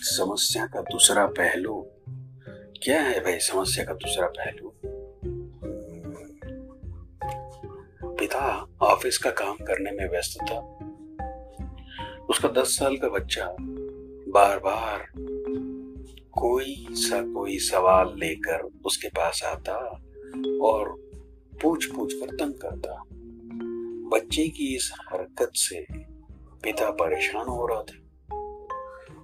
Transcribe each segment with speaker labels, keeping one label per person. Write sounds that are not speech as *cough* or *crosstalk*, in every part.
Speaker 1: समस्या का दूसरा पहलू? क्या है भाई समस्या का दूसरा पहलू? पिता ऑफ़िस का काम करने में व्यस्त था। उसका दस साल का बच्चा। बार बार कोई सा कोई सवाल लेकर उसके पास आता और पूछ पूछ कर तंग करता। बच्चे की इस हरकत से पिता परेशान हो रहा था।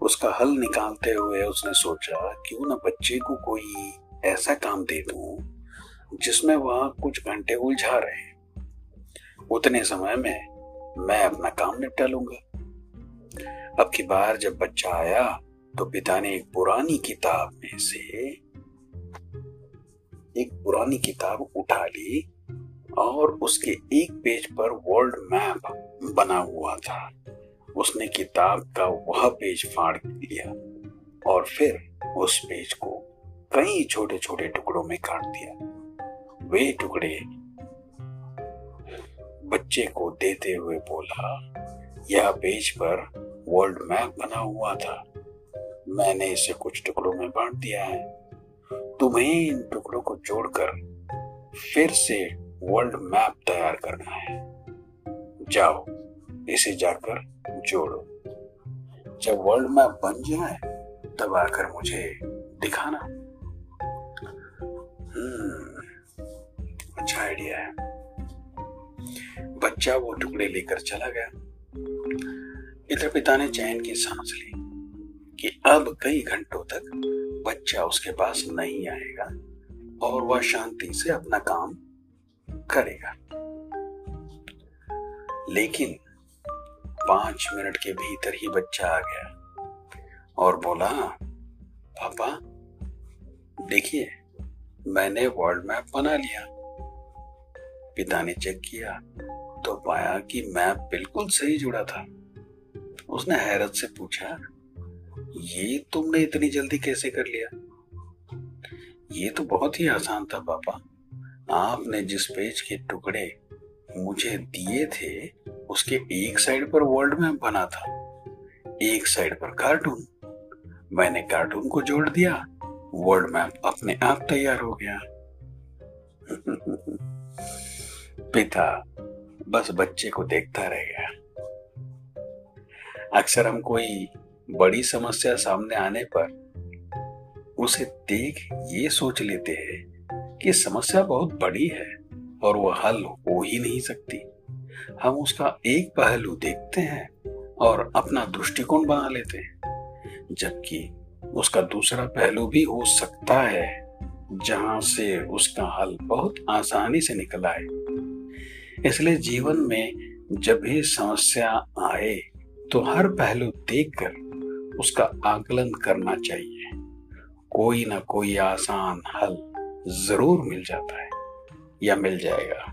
Speaker 1: उसका हल निकालते हुए उसने सोचा, क्यों ना बच्चे को कोई ऐसा काम दे दूँ, जिसमें वह कुछ घंटे उलझा रहे। उतने समय में मैं अपना काम निपटा लूँगा। अब की बार जब बच्चा आया तो पिता ने एक पुरानी किताब में से एक पुरानी किताब उठा ली और उसके एक पेज पर वर्ल्ड मैप बना हुआ था। उसने किताब का वह पेज फाड़ लिया और फिर उस पेज को कई छोटे छोटे टुकड़ों में काट दिया। वे टुकड़े बच्चे को देते हुए बोला, यह पेज पर वर्ल्ड मैप बना हुआ था। मैंने इसे कुछ टुकड़ों में बांट दिया है। तुम्हें इन टुकड़ों को जोड़कर फिर से वर्ल्ड मैप तैयार करना है। जाओ इसे जाकर जोड़ो। जब वर्ल्ड मैप बन जाए, तब आकर मुझे दिखाना। हम्म अच्छा आइडिया है। बच्चा वो टुकड़े लेकर चला गया। इधर पिता ने चैन की सांस ली कि अब कई घंटों तक बच्चा उसके पास नहीं आएगा और वह शांति से अपना काम करेगा। लेकिन पाँच मिनट के भीतर ही बच्चा आ गया और बोला, पापा, देखिए, मैंने वर्ल्ड मैप बना लिया। पिता ने चेक किया तो पाया कि मैप बिल्कुल सही जुड़ा था। उसने हैरत से पूछा, ये तुमने इतनी जल्दी कैसे कर लिया? ये तो बहुत ही आसान था, पापा। आपने जिस पेज के टुकड़े मुझे दिए थे उसके एक साइड पर वर्ल्ड मैप बना था, एक साइड पर कार्टून। मैंने कार्टून को जोड़ दिया, वर्ल्ड मैप अपने आप तैयार हो गया। *laughs* पिता, बस बच्चे को देखता रह गया। अक्सर हम कोई बड़ी समस्या सामने आने पर उसे देख ये सोच लेते हैं कि समस्या बहुत बड़ी है और वह हल हो ही नहीं सकती। हम उसका एक पहलू देखते हैं और अपना दृष्टिकोण बना लेते हैं। जबकि उसका दूसरा पहलू भी हो सकता है, जहाँ से उसका हल बहुत आसानी से निकल आए इसलिए जीवन में जब भी समस्या आए तो हर पहलू देखकर उसका आकलन करना चाहिए। कोई ना कोई आसान हल ज़रूर मिल जाता है या मिल जाएगा।